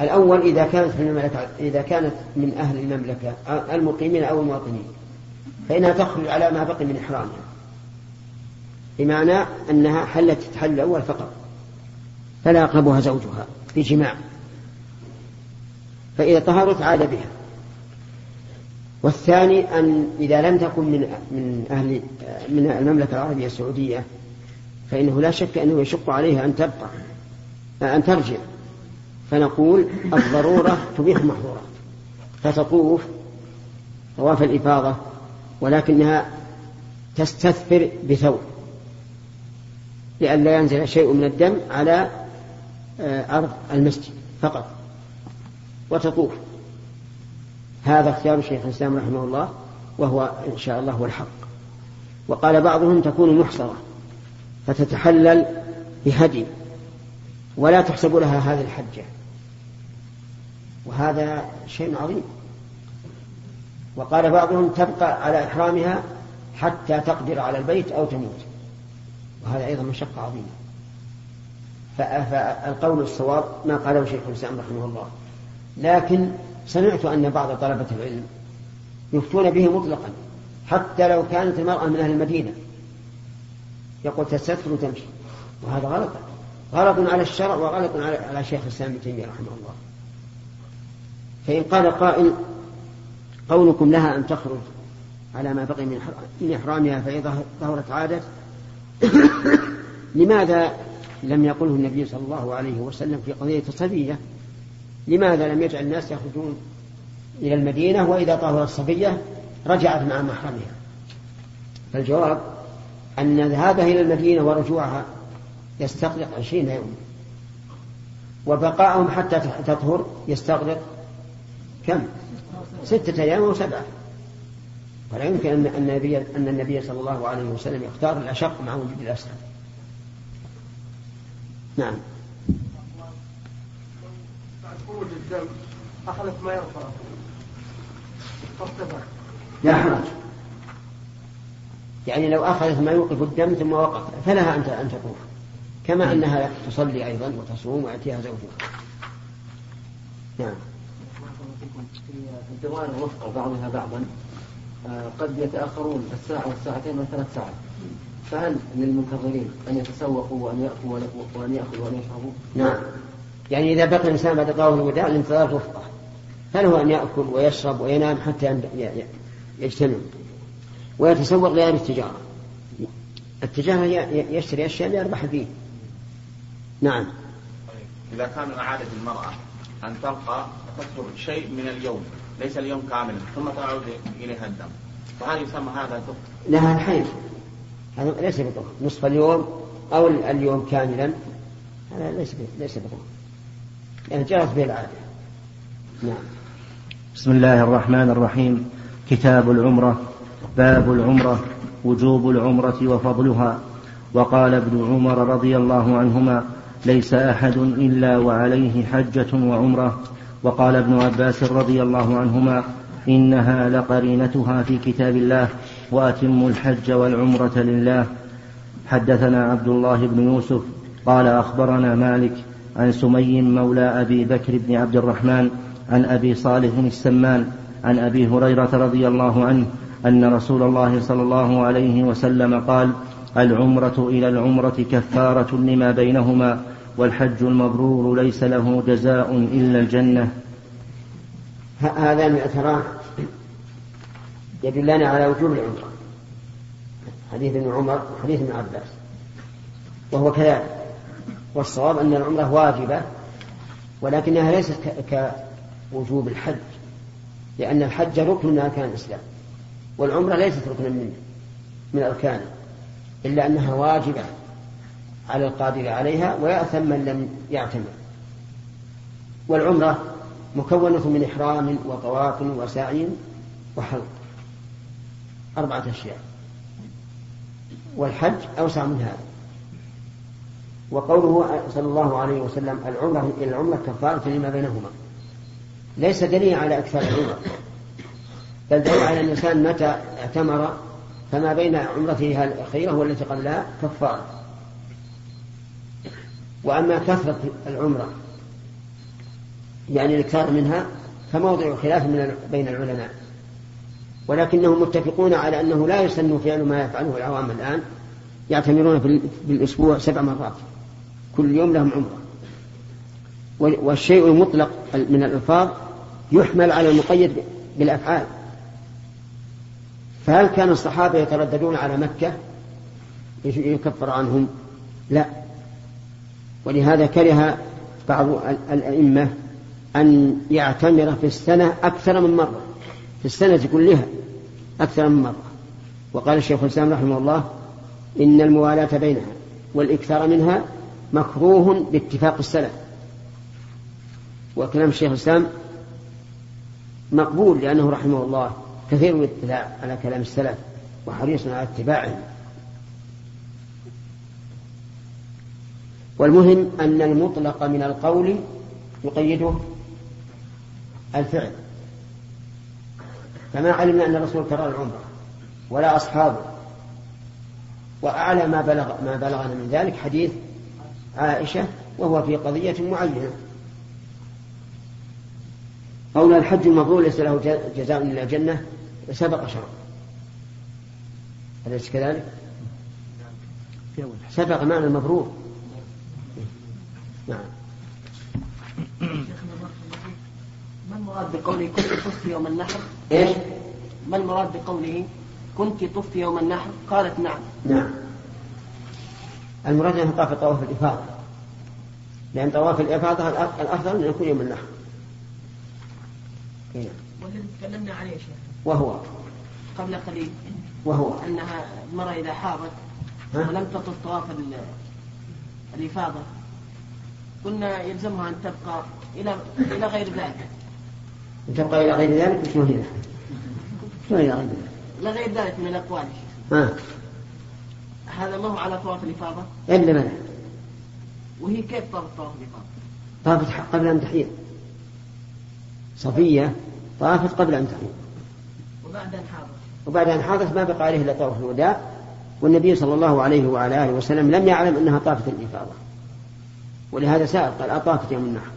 الأول إذا كانت من المملكة إذا كانت من أهل المملكة المقيمين أو المواطنين فإنها تخرج على ما بقي من إحرامها. بمعنى أنها حلت تحل الأول فقط فلا يقربها زوجها بجماع فإذا طهرت عاد بها. والثاني أن إذا لم تكن من من أهل من المملكة العربية السعودية فإنه لا شك أنه يشق عليها أن تبقى أن ترجع. فنقول الضرورة تبيح المحظورات فتطوف طواف الإفاضة ولكنها تستثفر بثوب. لئلا ينزل شيء من الدم على آه، أرض المسجد فقط. وتطوف هذا اختيار الشيخ الإسلام رحمه الله وهو إن شاء الله هو الحق. وقال بعضهم تكون محصرة فتتحلل بهدي ولا تحسب لها هذه الحجة. وهذا شيء عظيم. وقال بعضهم تبقى على إحرامها حتى تقدر على البيت أو تموت. وهذا أيضا مشقة عظيمة. فالقول الصواب ما قاله شيخ الإسلام رحمه الله. لكن سمعت أن بعض طلبة العلم يفتون به مطلقا حتى لو كانت المرأة من أهل المدينة. يقول تستر وتمشي. وهذا غلط. غلط على الشرع وغلط على شيخ الإسلام ابن تيمية رحمه الله. فإن قال قائل قولكم لها أن تخرج على ما بقي من إحرامها فإذا ظهرت عادة لماذا لم يقله النبي صلى الله عليه وسلم في قضية الصبية؟ لماذا لم يجعل الناس يخرجون إلى المدينة وإذا طهرت الصبية رجعت مع محرمها؟ فالجواب أن ذهابها إلى المدينة ورجوعها يستغرق عشرين يوما وبقاءهم حتى تطهر يستغرق كم؟ ستة أيام وسبعة ولا يمكن أن النبي أن النبي صلى الله عليه وسلم يختار الأشق مع وجود الأسهل نعم. خروج الدم ما يرفع لا حرج يعني لو أخذت ما يوقف الدم ثم وقف فلها أن أن تطوف. كما أنها تصلي أيضا وتصوم ويأتيها زوجها. نعم. في الوفقة بعضها بعضا آه، قد يتأخرون الساعة والساعتين والثلاث ساعات. فهل للمنتظرين أن يتسوقوا وأن يأكلوا وأن يأكلوا وأن يشربوا؟ نعم. يعني إذا بقي الإنسان بعد طواف الوداع الانتظار الوفقة فله أن يأكل ويشرب وينام حتى يجتمع ويتسوق لأهل التجارة. التجارة يشتري أشياء ليربح فيه نعم. إذا كان عادة المرأة أن تلقى تكثر شيء من اليوم ليس اليوم كاملا ثم تعود إليها الدم. فهل يسمى هذا طهر؟ لها الحيض. هذا ليس بطهر. نصف اليوم أو اليوم كاملا. هذا ليس ليس بطهر. يعني جرت به العادة. نعم. بسم الله الرحمن الرحيم. كتاب العمرة باب العمرة وجوب العمرة وفضلها. وقال ابن عمر رضي الله عنهما ليس أحد إلا وعليه حجة وعمرة. وقال ابن عباس رضي الله عنهما إنها لقرينتها في كتاب الله وأتم الحج والعمرة لله. حدثنا عبد الله بن يوسف قال أخبرنا مالك عن سمي مولى أبي بكر بن عبد الرحمن عن أبي صالح السمان عن أبي هريرة رضي الله عنه أن رسول الله صلى الله عليه وسلم قال العمرة إلى العمرة كفارة لما بينهما والحج المبرور ليس له جزاء إلا الجنة. هذا الاعتراف يدلان على وجوب العمرة. حديث ابن عمر وحديث ابن عباس. وهو كذلك. والصواب أن العمرة واجبة ولكنها ليست كوجوب الحج لأن الحج ركن من أركان الإسلام والعمرة ليست ركنا منه من أركانه إلا أنها واجبة. على القادر عليها ويأثم من لم يعتمر والعمرة مكونة من إحرام وطواف وسعي وحلق. أربعة أشياء. والحج أوسع من هذا. وقوله صلى الله عليه وسلم العمرة العمرة كفارة لما بينهما. ليس دليل على أكثر العمر بل دليل على الإنسان متى اعتمر فما بين عمرته الأخيرة والتي قبلها كفارة. وأما كثرة العمرة يعني الإكثار منها فموضع خلاف من بين العلماء. ولكنهم متفقون على أنه لا يسن فعل ما يفعله العوام الآن يعتمرون في الأسبوع سبع مرات. كل يوم لهم عمرة. والشيء المطلق من الألفاظ يحمل على المقيد بالأفعال. فهل كان الصحابة يترددون على مكة؟ يكفر عنهم؟ لا. ولهذا كره بعض الأئمة أن يعتمر في السنة أكثر من مرة. في السنة كلها أكثر من مرة. وقال الشيخ الإسلام رحمه الله إن الموالاة بينها والإكثار منها مكروه باتفاق السلف. وكلام الشيخ الإسلام مقبول لأنه رحمه الله كثير الاطلاع على كلام السلف وحريص على اتباعه والمهم أن المطلق من القول يقيده الفعل. فما علمنا أن الرسول كرر العمرة ولا أصحابه. وأعلى ما بلغ ما بلغنا من ذلك حديث عائشة وهو في قضية معينة. قول الحج المبرور ليس له جزاء إلا الجنة سبق شرع. أليس كذلك؟ سبق معنى المبرور نعم ما المراد بقوله كنت طفت يوم النحر؟ إيش؟ ما المراد بقوله كنت طفت يوم النحر؟ قالت نعم. نعم. المراد أنه طاف طواف الإفاضة. لأن طواف الإفاضة الأفضل أن يكون يوم النحر. نعم. والذي تكلمنا عليه شيخ. وهو قبل قليل وهو أنها المرأة إذا حاضت ولم تطف طواف الإفاضة قلنا يلزمها أن تبقى إلى إلى غير ذلك. تبقى إلى غير ذلك شنو هنا؟ شنو إلى غير ذلك؟ إلى غير ذلك من الأقوال ها هذا ما هو على طواف الإفاضة؟ إلا منع وهي كيف طافت طواف الإفاضة؟ طافت قبل أن تحيض صفية طافت قبل أن تحيض وبعد أن حاضت وبعد أن حاضت ما بقى عليه إلا طواف الوداع والنبي صلى الله عليه وعلى آله وسلم لم يعلم أنها طافت الإفاضة ولهذا سأل قال أطافت يوم النحر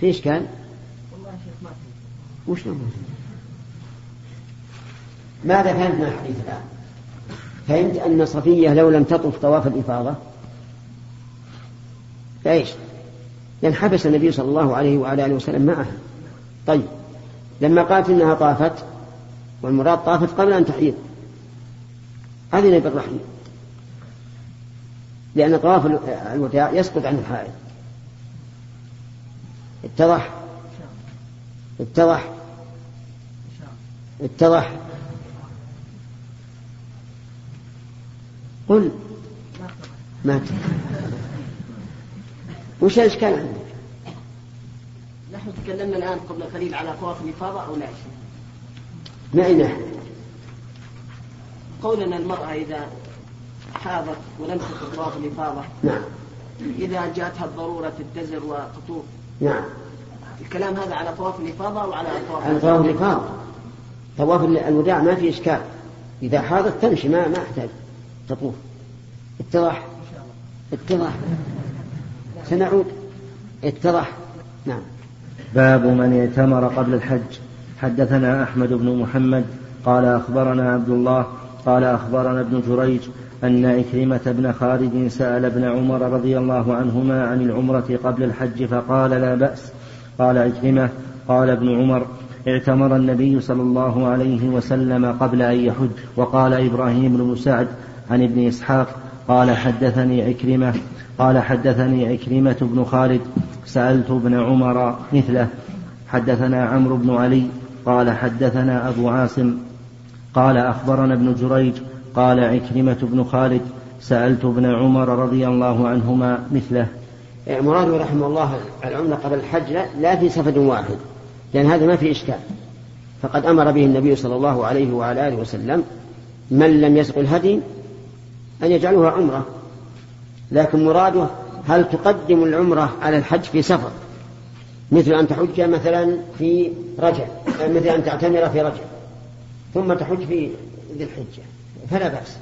في إشكال؟ والله شيخ وش نقول؟ ماذا فهمت من الحديث الآن؟ فهمت أن صفية لو لم تطف طواف الإفاضة فإيش؟ لأن حبس النبي صلى الله عليه وعلى آله وسلم معها طيب لما قالت إنها طافت والمراد طافت قبل أن تحيض أذن بالرحيل لأن طواف الوداع يسقط عن الحائض. اتضح؟ اتضح؟ اتضح؟ قل. ما وش الإشكال عندك؟ نحن تكلمنا الآن قبل قليل على طواف الإفاضة أو لا من اي ناحيه؟ قولنا المرأة إذا حاضت ولم تكن طواف الافاضه نعم. إذا جاءتها الضرورة تتزر وتطوف. نعم. الكلام هذا على طواف الإفاضة أو على طواف على طواف الإفاضة طواف الوداع ما في إشكال. إذا حاضت تمشي ما ما أحتاج تطوف. اتضح. اتضح. سنعود. اتضح. نعم. باب من ائتمر قبل الحج. حدثنا أحمد بن محمد قال أخبرنا عبد الله قال أخبرنا ابن جريج أن إكرمة بن خالد سأل ابن عمر رضي الله عنهما عن العمرة قبل الحج فقال لا بأس. قال عكرمة قال ابن عمر اعتمر النبي صلى الله عليه وسلم قبل أن يحج. وقال إبراهيم بن سعد عن ابن إسحاق قال حدثني عكرمة قال حدثني عكرمة بن خالد سألت ابن عمر مثله. حدثنا عمرو بن علي قال حدثنا أبو عاصم قال أخبرنا ابن جريج قال عكرمة بن خالد سألت ابن عمر رضي الله عنهما مثله. مراده رحمه الله العمرة قبل الحج لا, في سفد واحد لأن هذا ما في إشكال. فقد أمر به النبي صلى الله عليه وعلى آله وسلم من لم يسق الهدي أن يجعلها عمرة. لكن مراده هل تقدم العمرة على الحج في سفر؟ مثل أن تحج مثلا في رجب مثل أن تعتمر في رجب ثم تحج في ذي الحجة. فلا بأس.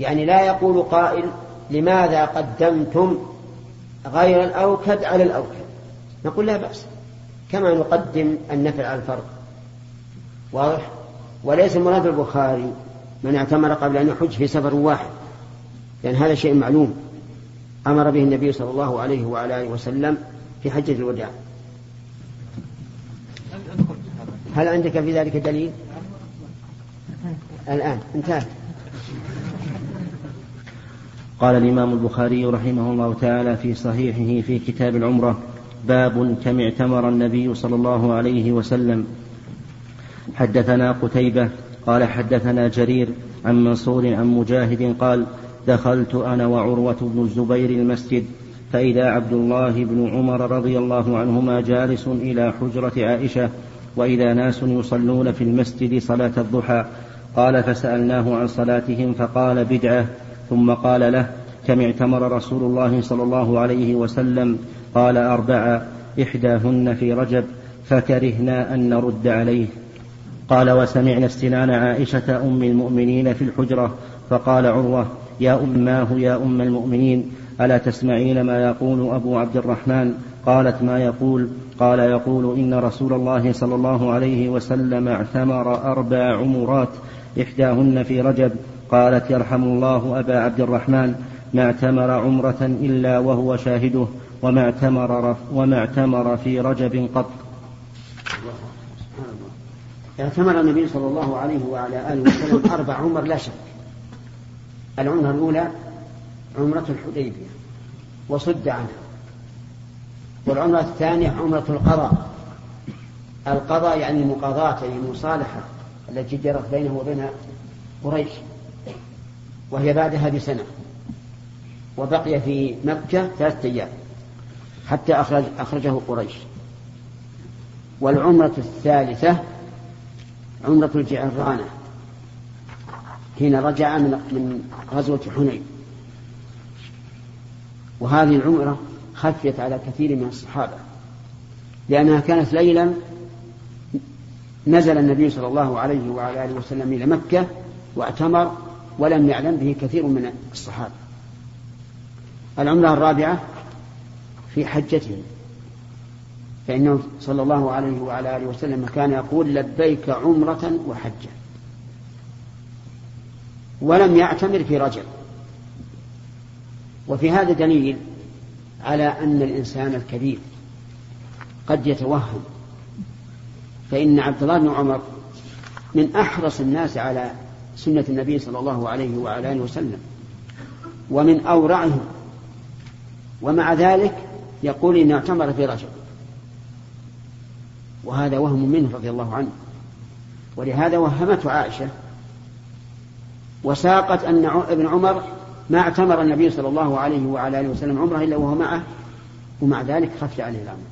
يعني لا يقول قائل لماذا قدمتم غير الأوكد على الأوكد. نقول لا بأس. كما نقدم النفل على الفرض واضح؟ وليس مراد البخاري من اعتمر قبل أن يحج في سفر واحد لأن هذا شيء معلوم. أمر به النبي صلى الله عليه وعلى آله وسلم في حجة الوداع. هل عندك في ذلك دليل؟ الآن انتهت قال الإمام البخاري رحمه الله تعالى في صحيحه في كتاب العمرة باب كم اعتمر النبي صلى الله عليه وسلم. حدثنا قتيبة قال حدثنا جرير عن منصور عن مجاهد قال دخلت أنا وعروة بن الزبير المسجد فإذا عبد الله بن عمر رضي الله عنهما جالس إلى حجرة عائشة وإذا ناس يصلون في المسجد صلاة الضحى قال فسألناه عن صلاتهم فقال بدعة ثم قال له كم اعتمر رسول الله صلى الله عليه وسلم؟ قال أربعة إحداهن في رجب فكرهنا أن نرد عليه. قال وسمعنا استنان عائشة أم المؤمنين في الحجرة فقال عروة يا أماه يا أم المؤمنين؟ ألا تسمعين ما يقول أبو عبد الرحمن؟ قالت ما يقول؟ قال يقول إن رسول الله صلى الله عليه وسلم اعتمر أربع عمرات. إحداهن في رجب قالت يرحم الله أبا عبد الرحمن ما اعتمر عمرة إلا وهو شاهده وما اعتمر, وما اعتمر في رجب قط. اعتمر النبي صلى الله عليه وعلى آله وسلم أربع عمر لا شك. العمرة الأولى عمرة الحديبية وصد عنها. والعمرة الثانية عمرة القضاء. القضاء يعني المقاضاة يعني المصالحة التي جرت بينه وبين قريش وهي بعدها بسنة وبقي في مكة ثلاثة أيام حتى أخرج أخرجه قريش. والعمرة الثالثة عمرة الجعرانة حين رجع من من غزوة حنين. وهذه العمرة خفيت على كثير من الصحابة لأنها كانت ليلا نزل النبي صلى الله عليه وعلى آله وسلم إلى مكة واعتمر ولم يعلم به كثير من الصحابة. العمرة الرابعة في حجته فإنه صلى الله عليه وعلى آله وسلم كان يقول لبيك عمرة وحجة. ولم يعتمر في رجب. وفي هذا دليل على أن الإنسان الكبير قد يتوهم فإن عبد الله بن عمر من أحرص الناس على سنة النبي صلى الله عليه وعلى آله وسلم ومن أورعهم ومع ذلك يقول إن اعتمر في رجب. وهذا وهم منه رضي الله عنه. ولهذا وهمته عائشة وساقت أن ابن عمر ما اعتمر النبي صلى الله عليه وعلى آله وسلم عمرة إلا وهو معه ومع ذلك خفي عليه الأمر.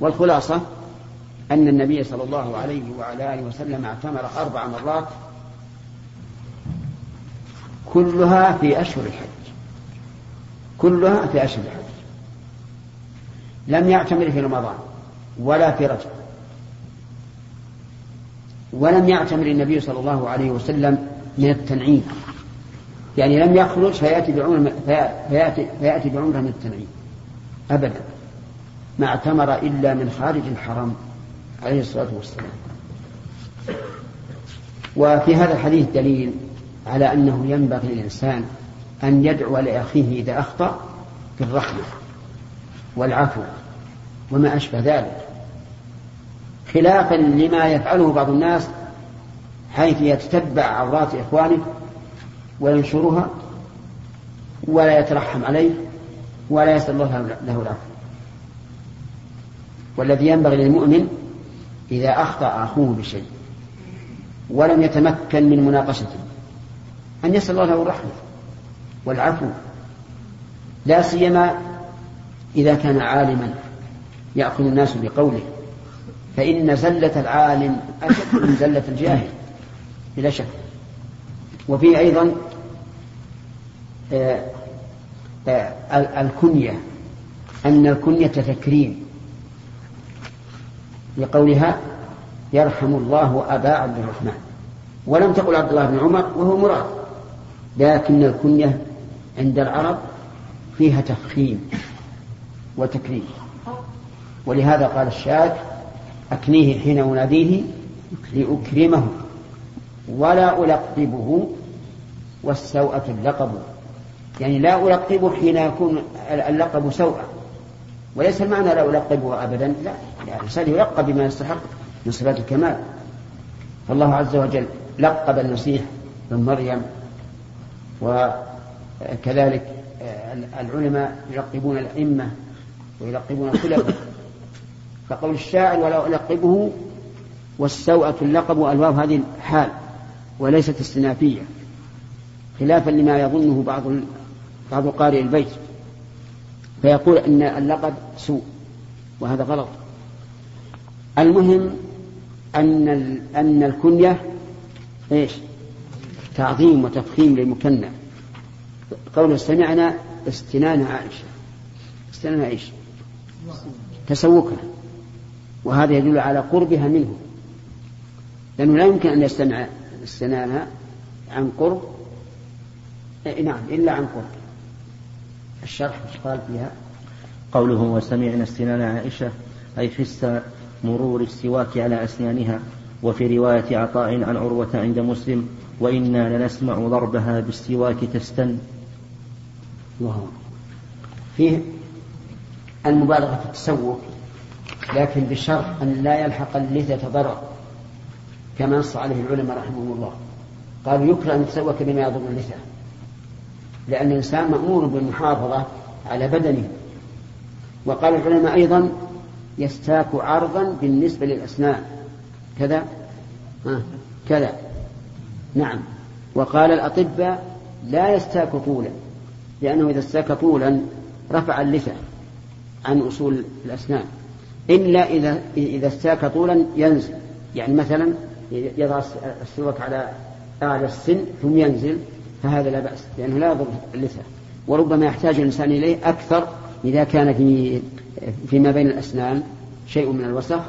والخلاصة أن النبي صلى الله عليه وعلى آله وسلم اعتمر أربع مرات كلها في أشهر الحج. كلها في أشهر الحج. لم يعتمر في رمضان ولا في رجب. ولم يعتمر النبي صلى الله عليه وسلم من التنعيم. يعني لم يخرج فيأتي بعمرة فيأتي, فيأتي بعمرة من التنعيم. أبدا. ما اعتمر إلا من خارج الحرم. عليه الصلاة والسلام. وفي هذا الحديث دليل على أنه ينبغي للإنسان أن يدعو لأخيه إذا أخطأ بالرحمة والعفو وما أشبه ذلك. خلافا لما يفعله بعض الناس حيث يتتبع عورات إخوانه وينشرها ولا يترحم عليه ولا يسأل الله له العفو. والذي ينبغي للمؤمن إذا أخطأ أخوه بشيء ولم يتمكن من مناقشته أن يسأل الله له الرحمة والعفو لا سيما إذا كان عالما يأخذ الناس بقوله فإن زلة العالم أشد من زلة الجاهل بلا شك. وفي أيضا آه، آه، الكنية أن الكنية تكريم. لقولها يرحم الله أبا عبد الرحمن. ولم تقل عبد الله بن عمر وهو مراد. لكن الكنية عند العرب فيها تفخيم وتكريم. ولهذا قال الشاعر أكنيه حين أناديه لأكرمه ولا ألقبه والسوءة اللقب. يعني لا ألقبه حين يكون اللقب سوءا. وليس المعنى لا ألقبه أبدا لا الإنسان يلقب بما يستحق من صفات الكمال. فالله عز وجل لقب المسيح بن مريم وكذلك العلماء يلقبون الأئمة ويلقبون الخلفاء. فقول الشاعر ولا ألقبه والسوءة اللقب الواو هذه حال وليست استنافية خلافا لما يظنه بعض بعض قارئ البيت. فيقول إن اللقب سوء وهذا غلط. المهم أن أن الكنية إيش؟ تعظيم وتفخيم للمكنى قول سمعنا استنان عائشة. استنان عائشة. تسوكها وهذا يدل على قربها منه. لأنه لا يمكن أن يستمع استنانها عن قرب. نعم إلا عن قرب. الشرح إيش قال فيها؟ قوله وسمعنا استنان عائشة أي حس مرور السواك على أسنانها وفي رواية عطاء عن عروة عند مسلم وإنا لنسمع ضربها بالسواك تستن. الله فيه المبالغة في التسوق لكن بشرط أن لا يلحق اللثة ضرر كما نص عليه العلماء رحمهم الله. قالوا يكره أن يتسوك بما يضر اللثة لأن الإنسان مأمور بالمحافظة على بدنه. وقال العلماء أيضا يستاك عرضا بالنسبة للأسنان. كذا؟ ها كذا. نعم. وقال الأطباء لا يستاك طولا لأنه إذا استاك طولا رفع اللثة عن أصول الأسنان. إلا إذا إذا استاك طولا ينزل. يعني مثلا يضع السواك على أعلى السن ثم ينزل. فهذا لا بأس لأنه لا يضر اللثة وربما يحتاج الإنسان إليه أكثر إذا كان في فيما بين الأسنان شيء من الوسخ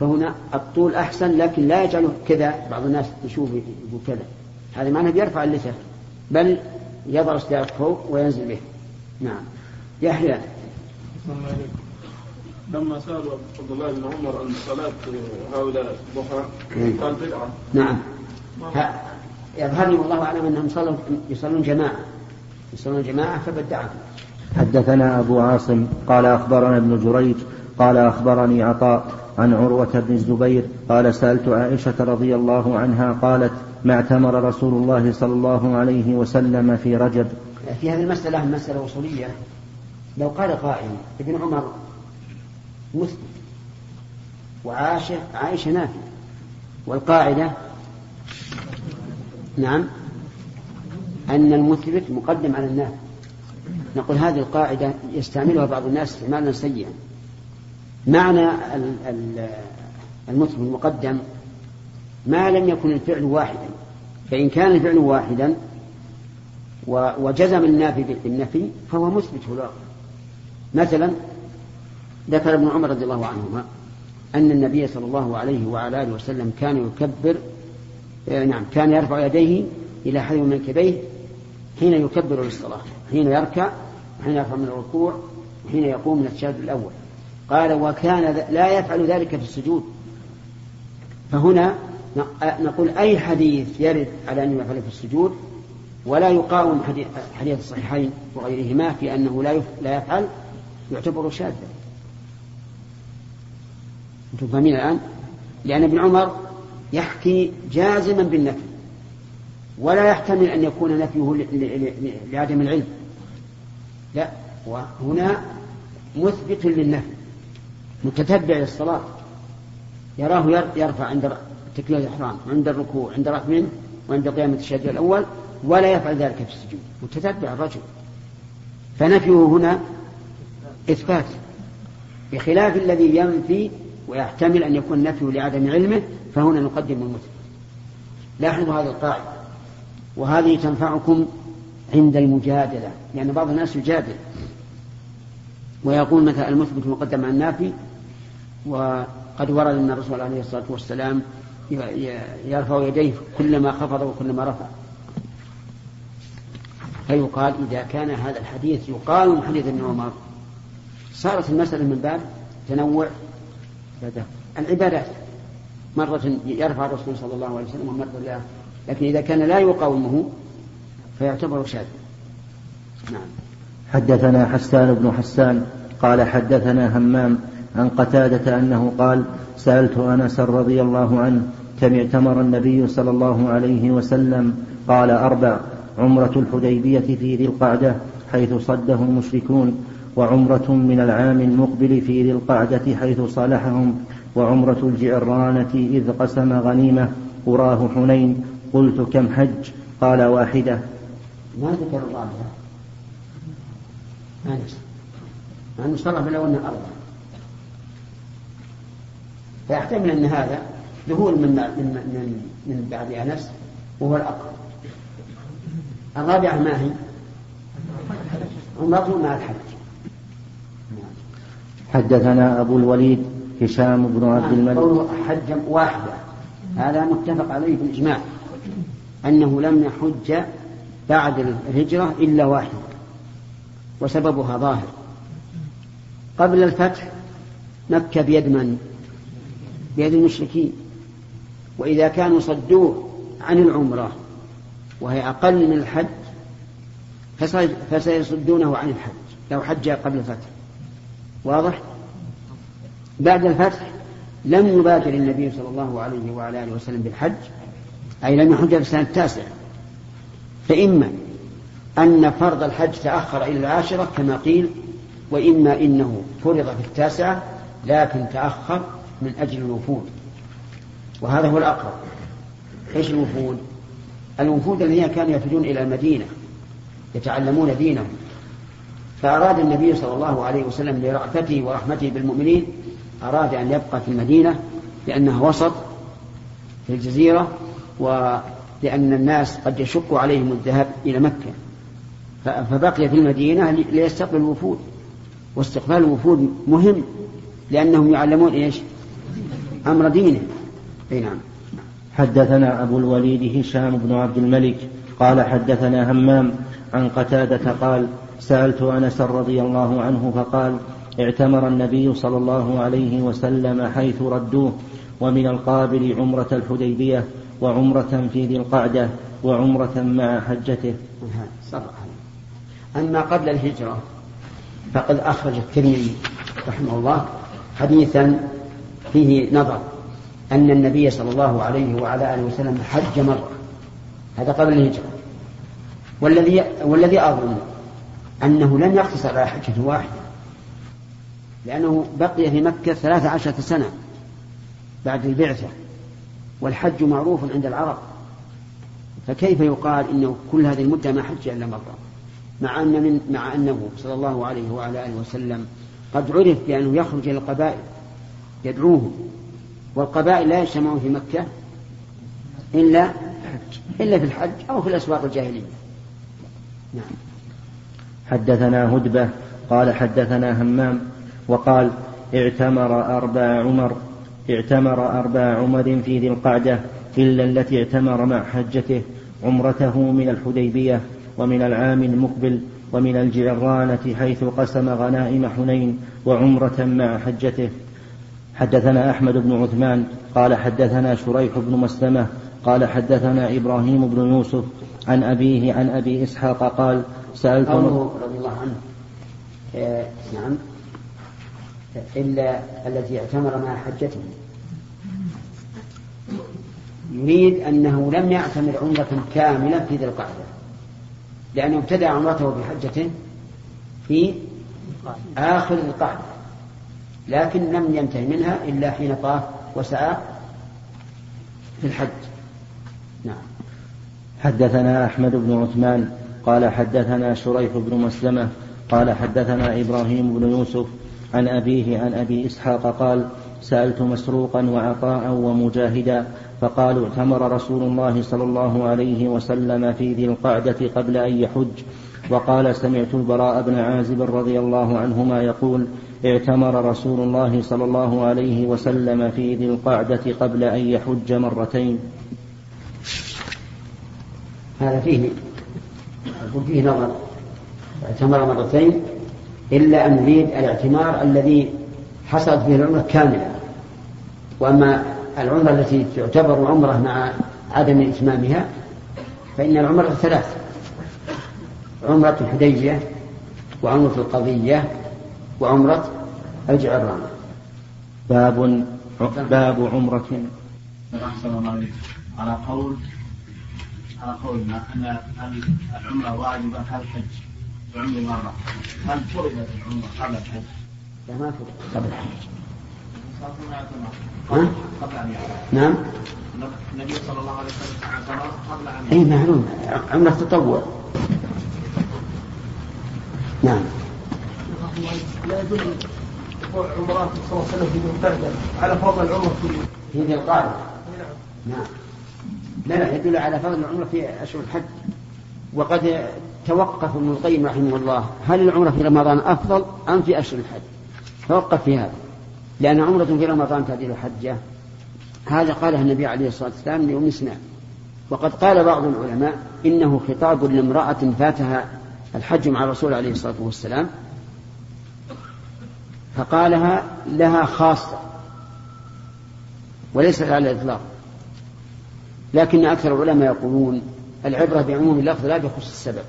فهنا الطول أحسن لكن لا يجعله كذا. بعض الناس يشوف يقول كذا. هذا معناه بيرفع اللثة بل يضع السياق فوق وينزل به. نعم. يحيى. لما سأل عبد الله بن عمر عن صلاة هؤلاء الضحى قال بدعة. نعم. لي والله أعلم أنهم صلوا يصلون جماعة. يصلون جماعة فبدعهم. حدثنا أبو عاصم قال أخبرنا ابن جريج قال أخبرني عطاء عن عروة بن الزبير قال سألت عائشة رضي الله عنها قالت ما اعتمر رسول الله صلى الله عليه وسلم في رجب. في هذه المسألة مسألة وصولية لو قال قائل ابن عمر مثبت وعائشة عائشة نافية والقاعدة نعم. أن المثبت مقدم على النافي نقول هذه القاعدة يستعملها بعض الناس استعمالا سيئا. معنى المثبت المقدم ما لم يكن الفعل واحدا. فإن كان الفعل واحدا وجزم النافي بالنفي فهو مثبت الواقع. مثلا ذكر ابن عمر رضي الله عنهما أن النبي صلى الله عليه وعلى آله وسلم كان يكبر نعم كان يرفع يديه إلى حذو منكبيه حين يكبر للصلاة حين يركع وحين يرفع من الركوع وحين يقوم من التشهد الأول. قال وكان لا يفعل ذلك في السجود. فهنا نقول أي حديث يرد على أنه يفعل في السجود ولا يقاوم حديث الصحيحين وغيرهما في أنه لا لا يفعل يعتبر شاذا. أنتم فاهمين الآن؟ لأن ابن عمر يحكي جازما بالنفي. ولا يحتمل أن يكون نفيه لعدم العلم. لا وهنا مثبت للنفي. متتبع للصلاة. يراه يرفع عند تكبيرة الإحرام وعند الركوع عند منه وعند قيام التشهد الأول ولا يفعل ذلك في السجود. متتبع الرجل. فنفيه هنا إثبات. بخلاف الذي ينفي ويحتمل أن يكون نفيه لعدم علمه فهنا نقدم المثبت لاحظوا هذه القاعدة. وهذه تنفعكم عند المجادلة لأن بعض الناس يجادل. ويقول مثلا المثبت مقدم على النافي وقد ورد أن الرسول عليه الصلاة والسلام يرفع يديه كلما خفض وكلما رفع. فيقال إذا كان هذا الحديث يقال من حديث ابن عمر. صارت المسألة من باب تنوع. العبادات. مرة يرفع الرسول صلى الله عليه وسلم ومرة لا. لكن إذا كان لا يقاومه فيعتبر شاذ. نعم. حدثنا حسان بن حسان قال حدثنا همام عن قتادة أنه قال سألت أنس رضي الله عنه كم اعتمر النبي صلى الله عليه وسلم؟ قال أربع. عمرة الحديبية في ذي القعدة حيث صده المشركون وعمرة من العام المقبل في ذي القعدة حيث صالحهم وعمرة الجعرانة إذ قسم غنيمة أراه حنين قلت كم حج؟ قال واحدة. ما ذكر الرابعة. ما مع المصطلح بالأول أنه أربعة. فيحتمل أن هذا ذهول من من من, من بعد أنس وهو الأقرب. الرابعة ما هي؟ عمرة مع الحج. حدثنا أبو الوليد هشام بن عبد الملك. قوله حج واحدة. هذا متفق عليه بالإجماع أنه لم يحج بعد الهجرة إلا واحدة وسببها ظاهر. قبل الفتح مكة بيد من؟ بيد المشركين. وإذا كانوا صدوه عن العمرة وهي أقل من الحج فسيصدونه عن الحج. لو حج قبل الفتح. واضح؟ بعد الفتح لم يبادر النبي صلى الله عليه وعلى آله وسلم بالحج أي لم يحج في السنة التاسعة. فإما أن فرض الحج تأخر إلى العاشرة كما قيل وإما إنه فرض في التاسعة لكن تأخر من أجل الوفود. وهذا هو الأقرب. إيش الوفود؟ الوفود الذين كانوا يفدون إلى المدينة يتعلمون دينهم. فأراد النبي صلى الله عليه وسلم لرأفته ورحمته بالمؤمنين أراد أن يبقى في المدينة لأنها وسط في الجزيرة ولأن الناس قد يشق عليهم الذهاب إلى مكة. فبقي في المدينة ليستقبل الوفود. واستقبال الوفود مهم لأنهم يعلمون إيش؟ أمر دينه أي نعم. حدثنا أبو الوليد هشام بن عبد الملك قال حدثنا همام عن قتادة قال سألت أنس رضي الله عنه فقال اعتمر النبي صلى الله عليه وسلم حيث ردوه ومن القابل عمرة الحديبية وعمرة في ذي القعدة وعمرة مع حجته. أما قبل الهجرة فقد أخرج الترمذي رحمه الله حديثا فيه نظر أن النبي صلى الله عليه وعلى آله وسلم حج مرة. هذا قبل الهجرة. والذي والذي أظن أنه لم يقتصر على حجة واحدة. لأنه بقي في مكة ثلاث عشرة سنة بعد البعثة والحج معروف عند العرب. فكيف يقال إنه كل هذه المدة ما حج إلا مرة؟ مع أن من مع أنه صلى الله عليه وعلى آله وسلم قد عرف بأنه يخرج إلى القبائل يدعوهم والقبائل لا يجتمعون في مكة إلا إلا في الحج أو في الأسواق الجاهلية. نعم. حدثنا هدبة قال حدثنا همام وقال اعتمر أربع عمر اعتمر أربع عمر في ذي القعدة إلا التي اعتمر مع حجته عمرته من الحديبية ومن العام المقبل ومن الجعرانة حيث قسم غنائم حنين وعمرة مع حجته. حدثنا أحمد بن عثمان قال حدثنا شريح بن مسلمة قال حدثنا إبراهيم بن يوسف عن أبيه عن أبي إسحاق قال سألت رضي الله عنه. آه نعم. إلا التي اعتمر مع حجته. يريد أنه لم يعتمر عمرة كاملة في ذي القعدة لأنه ابتدأ عمرته بحجته في آخر القعدة لكن لم ينتهي منها إلا حين طاف وسعى في الحج. نعم. حدثنا أحمد بن عثمان قال حدثنا شريح بن مسلمة قال حدثنا إبراهيم بن يوسف عن أبيه عن أبي إسحاق قال سألت مسروقا وعطاء ومجاهدا فقالوا اعتمر رسول الله صلى الله عليه وسلم في ذي القعدة قبل أن يحج. وقال سمعت البراء بن عازب رضي الله عنهما يقول اعتمر رسول الله صلى الله عليه وسلم في ذي القعدة قبل أن يحج مرتين. هذا فيه فيه نظر. اعتمر مرتين إلا أن يريد الاعتمار الذي حصلت فيه العمرة كاملة. وأما العمرة التي تعتبر عمرة مع عدم إتمامها فإن العمرة ثلاث عمرة الحديبية وعمرة القضية وعمرة الجعرانة باب باب عمرة. أحسن الله على قول على قولنا أن العمرة واجبة كالحج بعمر مرة. هل فرضت العمرة قبل الحج؟ لا ما فرض. قبل الحج. قبل أن نعم. النبي صلى الله عليه وسلم اعتمر قبل أن أي معلوم عمرة تطوع نعم. لا يدل عمرات صلى الله عليه وسلم في ذي على فضل العمر في في ذي القعدة نعم. لا لا يدل على فضل العمرة في أشهر الحج. وقد توقف ابن القيم رحمه الله. هل العمرة في رمضان أفضل أم في أشهر الحج؟ توقف في هذا. لأن عمرة في رمضان تعديل حجة هذا قاله النبي عليه الصلاة والسلام لأم سنان وقد قال بعض العلماء إنه خطاب لامرأة فاتها الحج مع الرسول عليه الصلاة والسلام فقالها لها خاصة وليس على الإطلاق. لكن أكثر العلماء يقولون العبرة بعموم اللفظ لا بخصوص السبب.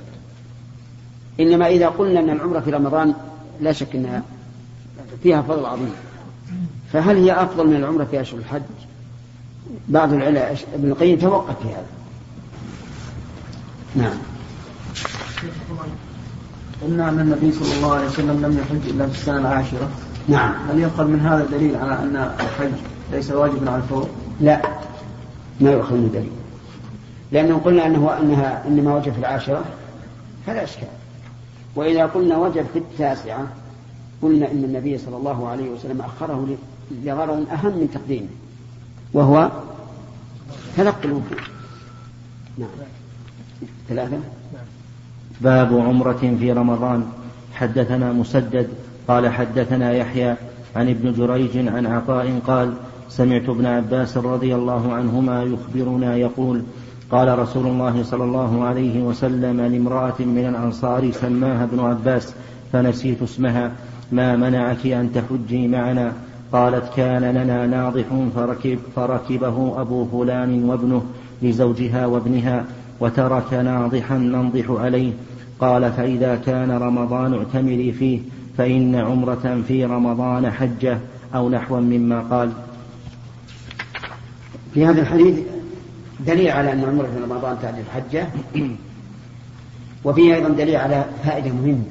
إنما إذا قلنا أن العمرة في رمضان لا شك أنها فيها فضل عظيم. فهل هي أفضل من العمرة في أشهر الحج؟ بعض العلماء ابن القيم توقف في هذا. نعم. قلنا أن النبي صلى الله عليه وسلم لم يحج إلا في السنة العاشرة. نعم. هل يؤخذ من هذا الدليل على أن الحج ليس واجبا على الفور؟ لا. ما يؤخذ من دليل. لأنه قلنا أنه أنها إنما وجب في العاشرة فلا إشكال. وإذا قلنا وجب في التاسعة قلنا إن النبي صلى الله عليه وسلم أخره لغرض أهم من تقديمه وهو تلقي الوفود نعم. ثلاثة. باب عمرة في رمضان. حدثنا مسدد قال حدثنا يحيى عن ابن جريج عن عطاء قال سمعت ابن عباس رضي الله عنهما يخبرنا يقول قال رسول الله صلى الله عليه وسلم لامرأة من الأنصار سماها ابن عباس فنسيت اسمها ما منعك أن تحجي معنا؟ قالت كان لنا ناضح فركب فركبه أبو فلان وابنه لزوجها وابنها وترك ناضحا ننضح عليه. قال فإذا كان رمضان اعتمري فيه فإن عمرة في رمضان حجة أو نحوا مما قال. في هذا الحديث دليل على أن عمرة في رمضان تعدل حجة وفيه أيضا دليل على فائدة مهمة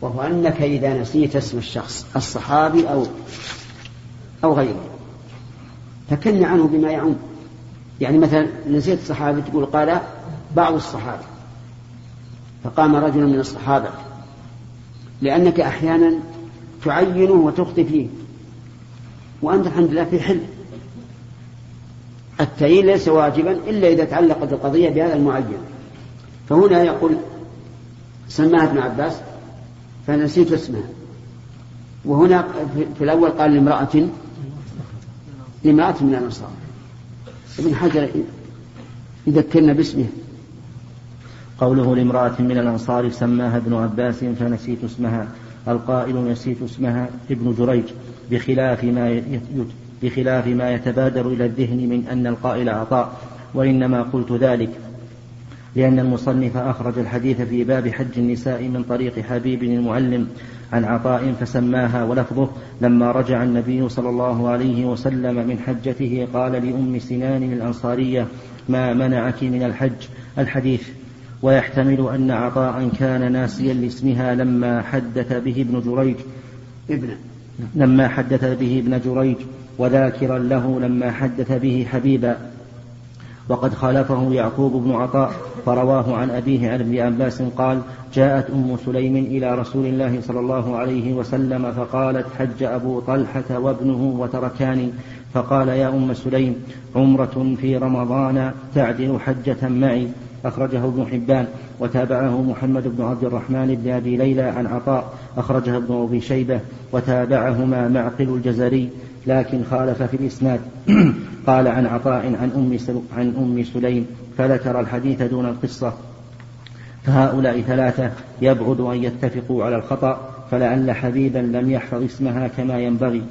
وهو أنك إذا نسيت اسم الشخص الصحابي أو أو غيره فكن عنه بما يعم. يعني مثلا نسيت الصحابي تقول قال بعض الصحابة فقام رجل من الصحابة لأنك أحيانا تعينه وتخطي فيه وأنت الحمد لله في حل التعيين ليس واجبا إلا إذا تعلقت القضية بهذا المعين. فهنا يقول سماها ابن عباس فنسيت اسمها. وهنا في الأول قال لامرأة لامرأة من الأنصار. ابن حجر يذكرنا باسمه قوله لامرأة من الأنصار سماها ابن عباس فنسيت اسمها. القائل نسيت اسمها ابن جريج بخلاف ما بخلاف ما يتبادر إلى الذهن من أن القائل عطاء وإنما قلت ذلك لأن المصنف أخرج الحديث في باب حج النساء من طريق حبيب المعلم عن عطاء فسماها ولفظه لما رجع النبي صلى الله عليه وسلم من حجته قال لأم سنان الأنصارية ما منعك من الحج؟ الحديث. ويحتمل أن عطاء كان ناسيا لاسمها لما حدث به ابن جريج. ابن لما حدث به ابن جريج. وذاكرا له لما حدث به حبيبا. وقد خالفه يعقوب بن عطاء فرواه عن أبيه عن ابن عباس قال جاءت أم سليم إلى رسول الله صلى الله عليه وسلم فقالت حج أبو طلحة وابنه وتركاني فقال يا أم سليم عمرة في رمضان تعدل حجة معي. أخرجه ابن حبان. وتابعه محمد بن عبد الرحمن بن أبي ليلى عن عطاء. أخرجه ابن أبي شيبة. وتابعهما معقل الجزري. لكن خالف في الإسناد. قال عن عطاء عن أم, عن أم سليم فذكر الحديث دون القصة. فهؤلاء ثلاثة يبعد أن يتفقوا على الخطأ فلعل حبيبا لم يحفظ اسمها كما ينبغي.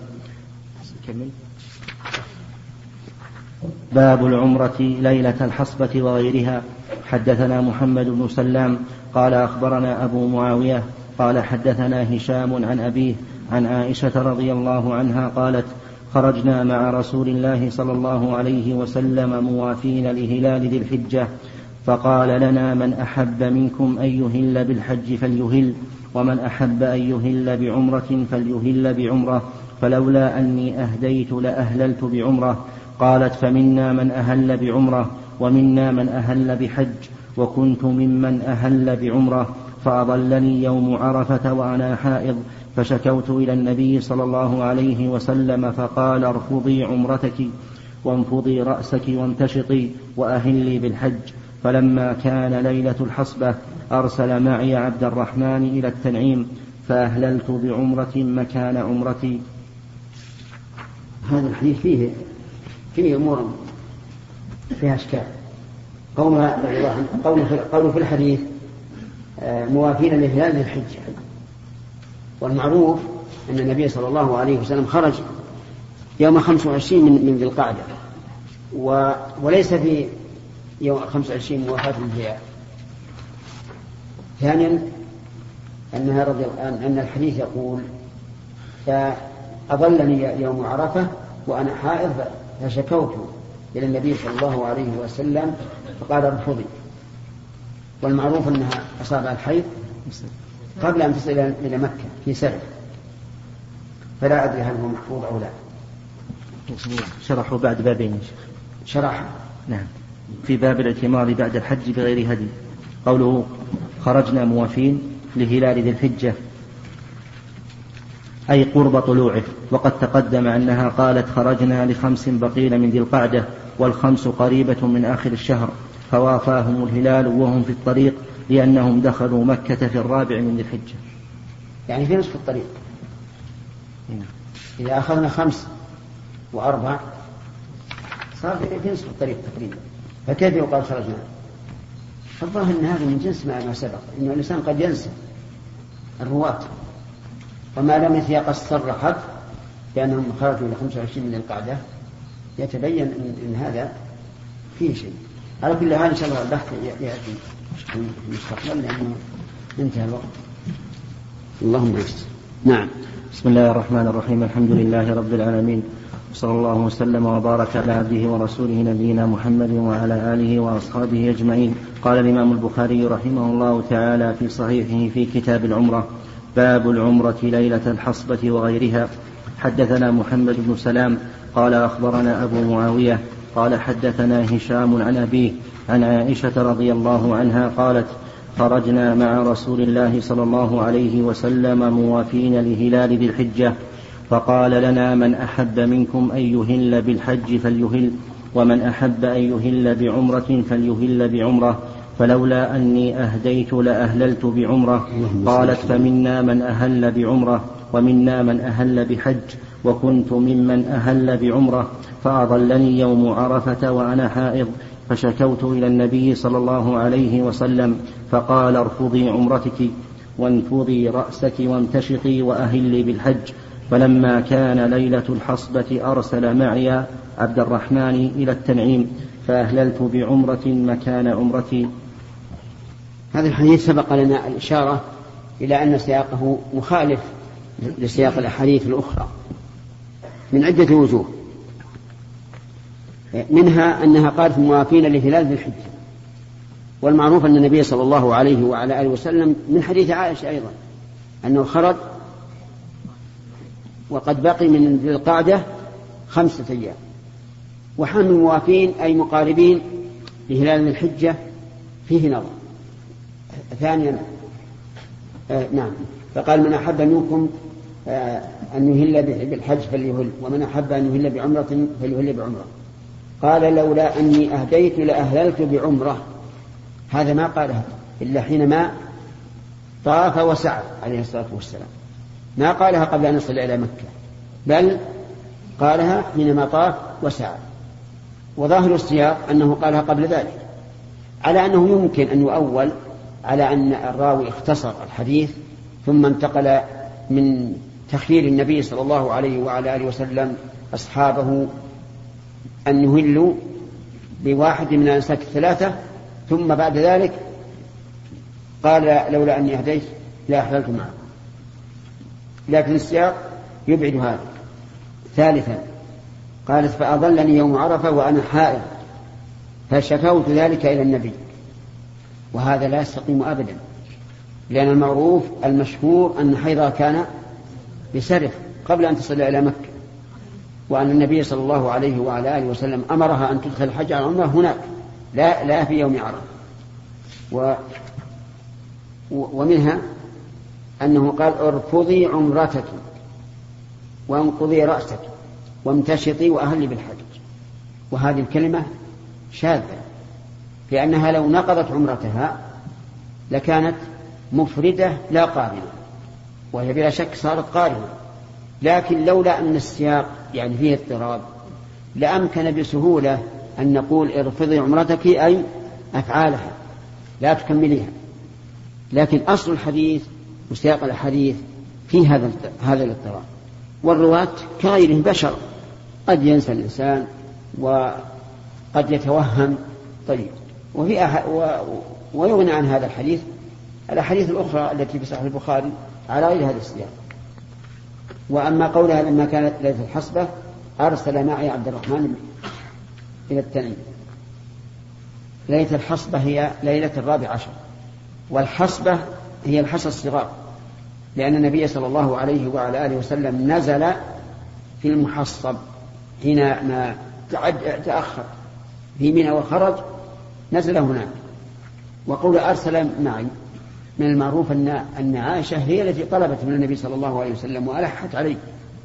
باب العمرة ليلة الحصبة وغيرها. حدثنا محمد بن سلام قال أخبرنا أبو معاوية قال حدثنا هشام عن أبيه عن عائشة رضي الله عنها قالت خرجنا مع رسول الله صلى الله عليه وسلم موافين لهلال ذي الحجة فقال لنا من أحب منكم أن يهل بالحج فليهل ومن أحب أن يهل بعمرة فليهل بعمرة فلولا أني أهديت لأهللت بعمرة قالت فمنا من أهل بعمرة ومنا من أهل بحج وكنت ممن أهل بعمرة فأضلني يوم عرفة وأنا حائض فشكوت إلى النبي صلى الله عليه وسلم فقال ارفضي عمرتك وانفضي رأسك وامتشطي وأهلي بالحج. فلما كان ليلة الحصبة أرسل معي عبد الرحمن إلى التنعيم فأهللت بعمرة مكان عمرتي. هذا الحديث فيه فيه أمور فيها أشكال. عنه قوله في الحديث آه، موافين لهلال ذي الحجة والمعروف أن النبي صلى الله عليه وسلم خرج يوم 25 من من ذي القعدة. و وليس في يوم 25 موافاة الهلال ثانيا أنها رضي أن الحديث يقول فأضلني يوم عرفة وأنا حائض فشكوت إلى النبي صلى الله عليه وسلم فقال ارفضي. والمعروف أنها أصابها الحيض. قبل أن تصل إلى مكة في سنة. فلا أدري هل هو محفوظ أو لا. شرحوا بعد بابين شرح. نعم. في باب الاعتمار بعد الحج بغير هدي. قوله خرجنا موافين لهلال ذي الحجة. أي قرب طلوعه. وقد تقدم أنها قالت خرجنا لخمس بقين من ذي القعدة والخمس قريبة من آخر الشهر. فوافاهم الهلال وهم في الطريق لأنهم دخلوا مكة في الرابع من ذي الحجة. يعني في نصف الطريق. إذا أخذنا خمس وأربع صار في نصف الطريق تقريبا. فكيف يقال خرجنا؟ الظاهر أن هذا من جنس ما سبق أن الإنسان قد ينسى الرواة. وما لم يتيقظ صرحت بأنهم خرجوا إلى 25 من القعدة. يتبين إن هذا فيه شيء. على كل حال إن شاء الله البحث يأتي في المستقبل لأنه انتهى الوقت. اللهم يستر نعم. بسم الله الرحمن الرحيم. الحمد لله رب العالمين. وصلى الله وسلم وبارك على عبده ورسوله نبينا محمد وعلى آله وأصحابه أجمعين. قال الإمام البخاري رحمه الله تعالى في صحيحه في كتاب العمرة باب العمرة ليلة الحصبة وغيرها. حدثنا محمد بن سلام قال أخبرنا أبو معاوية قال حدثنا هشام عن أبيه عن عائشة رضي الله عنها قالت خرجنا مع رسول الله صلى الله عليه وسلم موافين لهلال ذي الحجة فقال لنا من أحب منكم أن يهل بالحج فليهل ومن أحب أن يهل بعمرة فليهل بعمرة فلولا أني أهديت لأهللت بعمرة. قالت فمنا من أهل بعمرة ومنا من أهل بحج. وكنت ممن أهل بعمرة فأضلني يوم عرفة وأنا حائض فشكوت إلى النبي صلى الله عليه وسلم فقال ارفضي عمرتك وانفضي رأسك وامتشطي وأهلي بالحج. فلما كان ليلة الحصبة أرسل معي عبد الرحمن إلى التنعيم فأهللت بعمرة مكان عمرتي. هذا الحديث سبق لنا الإشارة إلى أن سياقه مخالف لسياق الأحاديث الأخرى. من عدة وجوه. منها أنها قالت موافين لهلال ذي الحجة. والمعروف أن النبي صلى الله عليه وعلى آله وسلم من حديث عائشة أيضا أنه خرج وقد بقي من ذي القعدة خمسة أيام. وحمل موافين أي مقاربين لهلال الحجة فيه نظر. ثانيا آه نعم. فقال من أحب منكم أن يهل بالحج فليهل ومن أحب أن يهل بعمرة فليهل بعمرة. قال لولا أني أهديت لأهللت بعمرة. هذا ما قالها إلا حينما طاف وسعى عليه الصلاة والسلام. ما قالها قبل أن يصل إلى مكة بل قالها حينما طاف وسعى. وظاهر السياق أنه قالها قبل ذلك على أنه يمكن أن يؤول على أن الراوي اختصر الحديث ثم انتقل من تخيير النبي صلى الله عليه وعلى آله وسلم أصحابه أن يهلوا بواحد من الأنساك الثلاثة ثم بعد ذلك قال لولا أني أهديت لأحللت معه. لكن السياق يبعد هذا. ثالثا قالت فأضلني يوم عرفة وأنا حائض فشكوت ذلك إلى النبي. وهذا لا يستقيم أبدا لأن المعروف المشهور أن حيضها كان بسرف قبل أن تصل إلى مكة. وأن النبي صلى الله عليه وعلى آله وسلم أمرها أن تدخل الحج على العمرة هناك. لا لا في يوم عرفة. و ومنها أنه قال ارفضي عمرتك وانقضي رأسك وامتشطي وأهلي بالحج. وهذه الكلمة شاذة لأنها لو نقضت عمرتها لكانت مفردة لا قارنة وهي بلا شك صارت قارنة لكن لولا أن السياق يعني فيه اضطراب لأمكن بسهولة أن نقول ارفضي عمرتك أي أفعالها لا تكمليها. لكن أصل الحديث وسياق الحديث في هذا هذا الاضطراب. والرواة كغيرهم بشر. قد ينسى الإنسان وقد يتوهم. طيب وفي أح... و... ويغني عن هذا الحديث. الأحاديث الأخرى التي في صحيح البخاري على غير هذا السياق. وأما قولها لما كانت ليلة الحصبة أرسل معي عبد الرحمن إلى التنعيم ليلة الحصبة هي ليلة الرابع عشر. والحصبة هي الحصى الصغار لأن النبي صلى الله عليه وعلى آله وسلم نزل في المحصب حينما تأخر. في منى وخرج نزل هناك. وقول أرسل معي من المعروف أن أن عائشة هي التي طلبت من النبي صلى الله عليه وسلم وألحت عليه.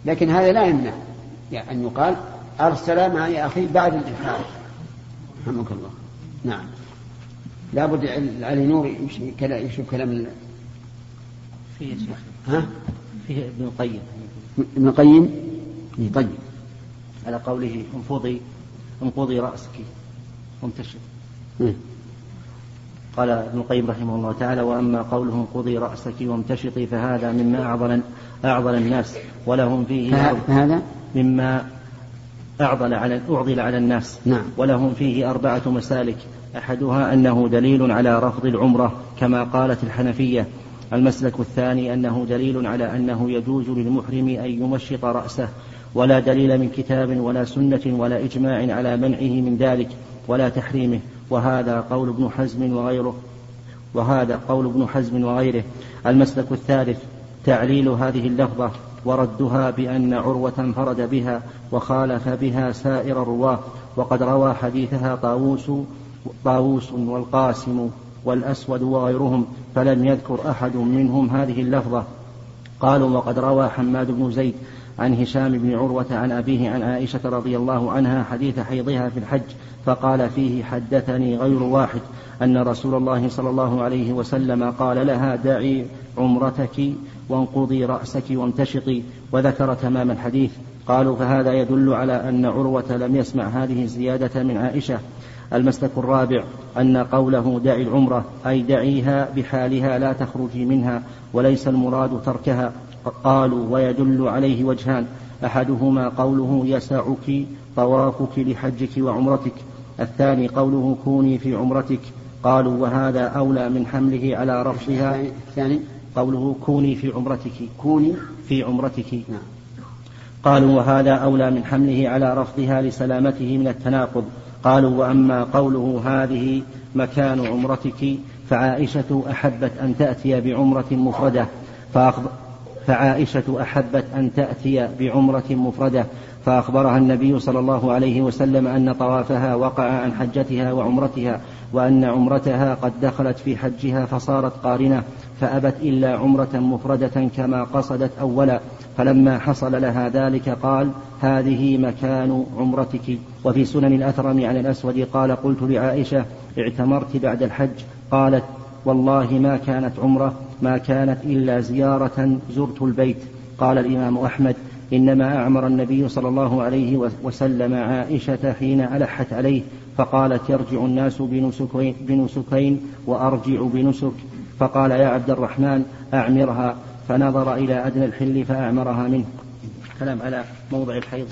لكن هذا لا يمنع. يعني أن يقال أرسل معي أخي بعد الإلحاح. رحمك الله. نعم. لابد علي نور يشوف كلام فيه يا شيخ. ها؟ فيه ابن القيم. ابن القيم؟ طيب. على قوله انفضي انقضي رأسك. وامتشط قال ابن القيم رحمه الله تعالى وأما قوله انقضي رأسك وامتشطي فهذا مما أعضل أعضل الناس ولهم فيه فهذا؟ مما أعضل على أعضل على الناس نعم. ولهم فيه أربعة مسالك. أحدها أنه دليل على رفض العمرة كما قالت الحنفية. المسلك الثاني أنه دليل على أنه يجوز للمحرم أن يمشط رأسه. ولا دليل من كتاب ولا سنة ولا إجماع على منعه من ذلك ولا تحريمه. وهذا قول ابن حزم وغيره وهذا قول ابن حزم وغيره. المسلك الثالث تعليل هذه اللفظة وردها بأن عروة انفرد بها وخالف بها سائر الرواة. وقد روى حديثها طاووس طاووس والقاسم والأسود وغيرهم فلم يذكر أحد منهم هذه اللفظة. قالوا وقد روى حماد بن زيد عن هشام بن عروة عن أبيه عن عائشة رضي الله عنها حديث حيضها في الحج فقال فيه حدثني غير واحد أن رسول الله صلى الله عليه وسلم قال لها دعي عمرتك وانقضي رأسك وامتشطي وذكر تمام الحديث قالوا فهذا يدل على أن عروة لم يسمع هذه الزيادة من عائشة المسلك الرابع أن قوله دعي العمرة أي دعيها بحالها لا تخرجي منها وليس المراد تركها. قالوا ويدل عليه وجهان. أحدهما قوله يسعك طوافك لحجك وعمرتك. الثاني قوله كوني في عمرتك. قالوا وهذا أولى من حمله على رفضها الثاني قوله كوني في عمرتك. كوني؟ في عمرتك. نعم. قالوا وهذا أولى من حمله على رفضها لسلامته من التناقض. قالوا وأما قوله هذه مكان عمرتك فعائشة أحبت أن تأتي بعمرة مفردة. فعائشة أحبت أن تأتي بعمرة مفردة فأخبرها النبي صلى الله عليه وسلم أن طوافها وقع عن حجتها وعمرتها وأن عمرتها قد دخلت في حجها فصارت قارنة فأبت إلا عمرة مفردة كما قصدت أولا. فلما حصل لها ذلك قال هذه مكان عمرتك. وفي سنن الأثرم عن الأسود قال قلت لعائشة اعتمرت بعد الحج. قالت والله ما كانت عمرة. ما كانت إلا زيارة زرت البيت. قال الإمام أحمد إنما أعمر النبي صلى الله عليه وسلم عائشة حين ألحت عليه فقالت يرجع الناس بنسكين, بنسكين وأرجع بنسك. فقال يا عبد الرحمن أعمرها. فنظر إلى أدنى الحل فأعمرها منه. كلام على موضع الحيض.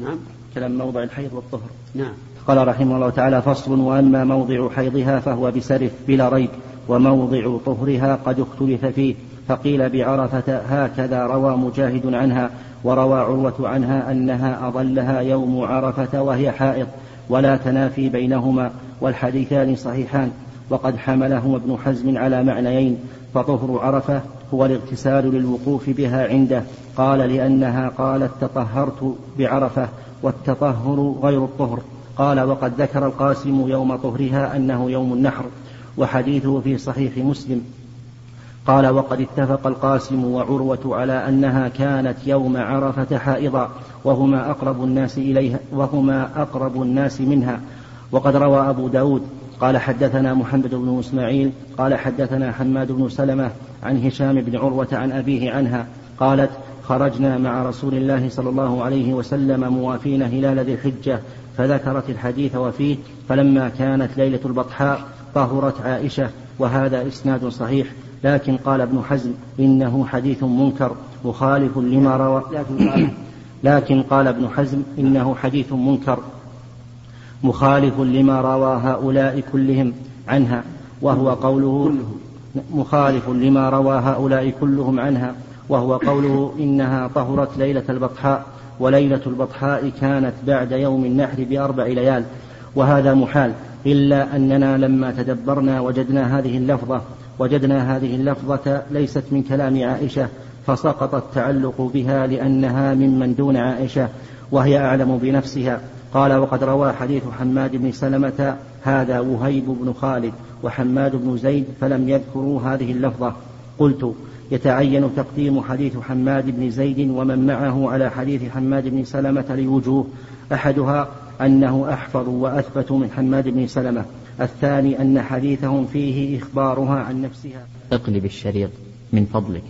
نعم. كلام موضع الحيض والطهر. نعم. قال رحمه الله تعالى فصل وأما موضع حيضها فهو بسرف بلا ريب. وموضع طهرها قد اختلف فيه فقيل بعرفة هكذا روى مجاهد عنها وروى عروة عنها أنها أضلها يوم عرفة وهي حائض ولا تنافي بينهما والحديثان صحيحان وقد حملهما ابن حزم على معنيين فطهر عرفة هو الاغتسال للوقوف بها عنده قال لأنها قالت تطهرت بعرفة والتطهر غير الطهر قال وقد ذكر القاسم يوم طهرها أنه يوم النحر. وحديثه في صحيح مسلم. قال وقد اتفق القاسم وعروة على أنها كانت يوم عرفة حائضا وهما أقرب الناس إليها وهما أقرب الناس منها. وقد روى أبو داود قال حدثنا محمد بن إسماعيل قال حدثنا حماد بن سلمة عن هشام بن عروة عن أبيه عنها قالت خرجنا مع رسول الله صلى الله عليه وسلم موافين هلال ذي الحجة فذكرت الحديث وفيه فلما كانت ليلة البطحاء طهرت عائشة وهذا إسناد صحيح لكن قال ابن حزم إنه حديث منكر مخالف لما روى لكن قال, لكن قال ابن حزم إنه حديث منكر مخالف لما روى هؤلاء كلهم عنها وهو قوله مخالف لما روى هؤلاء كلهم عنها وهو قوله إنها طهرت ليلة البطحاء وليلة البطحاء كانت بعد يوم النحر بأربع ليال وهذا محال. إلا أننا لما تدبرنا وجدنا هذه اللفظة وجدنا هذه اللفظة ليست من كلام عائشة فسقط التعلق بها لأنها ممن دون عائشة وهي أعلم بنفسها. قال وقد روى حديث حماد بن سلمة هذا وهيب بن خالد وحماد بن زيد فلم يذكروا هذه اللفظة. قلت يتعين تقديم حديث حماد بن زيد ومن معه على حديث حماد بن سلمة لوجوه أحدها أنه أحفظ وأثبت من حماد بن سلمة. الثاني أن حديثهم فيه إخبارها عن نفسها. اقلب الشريط من فضلك.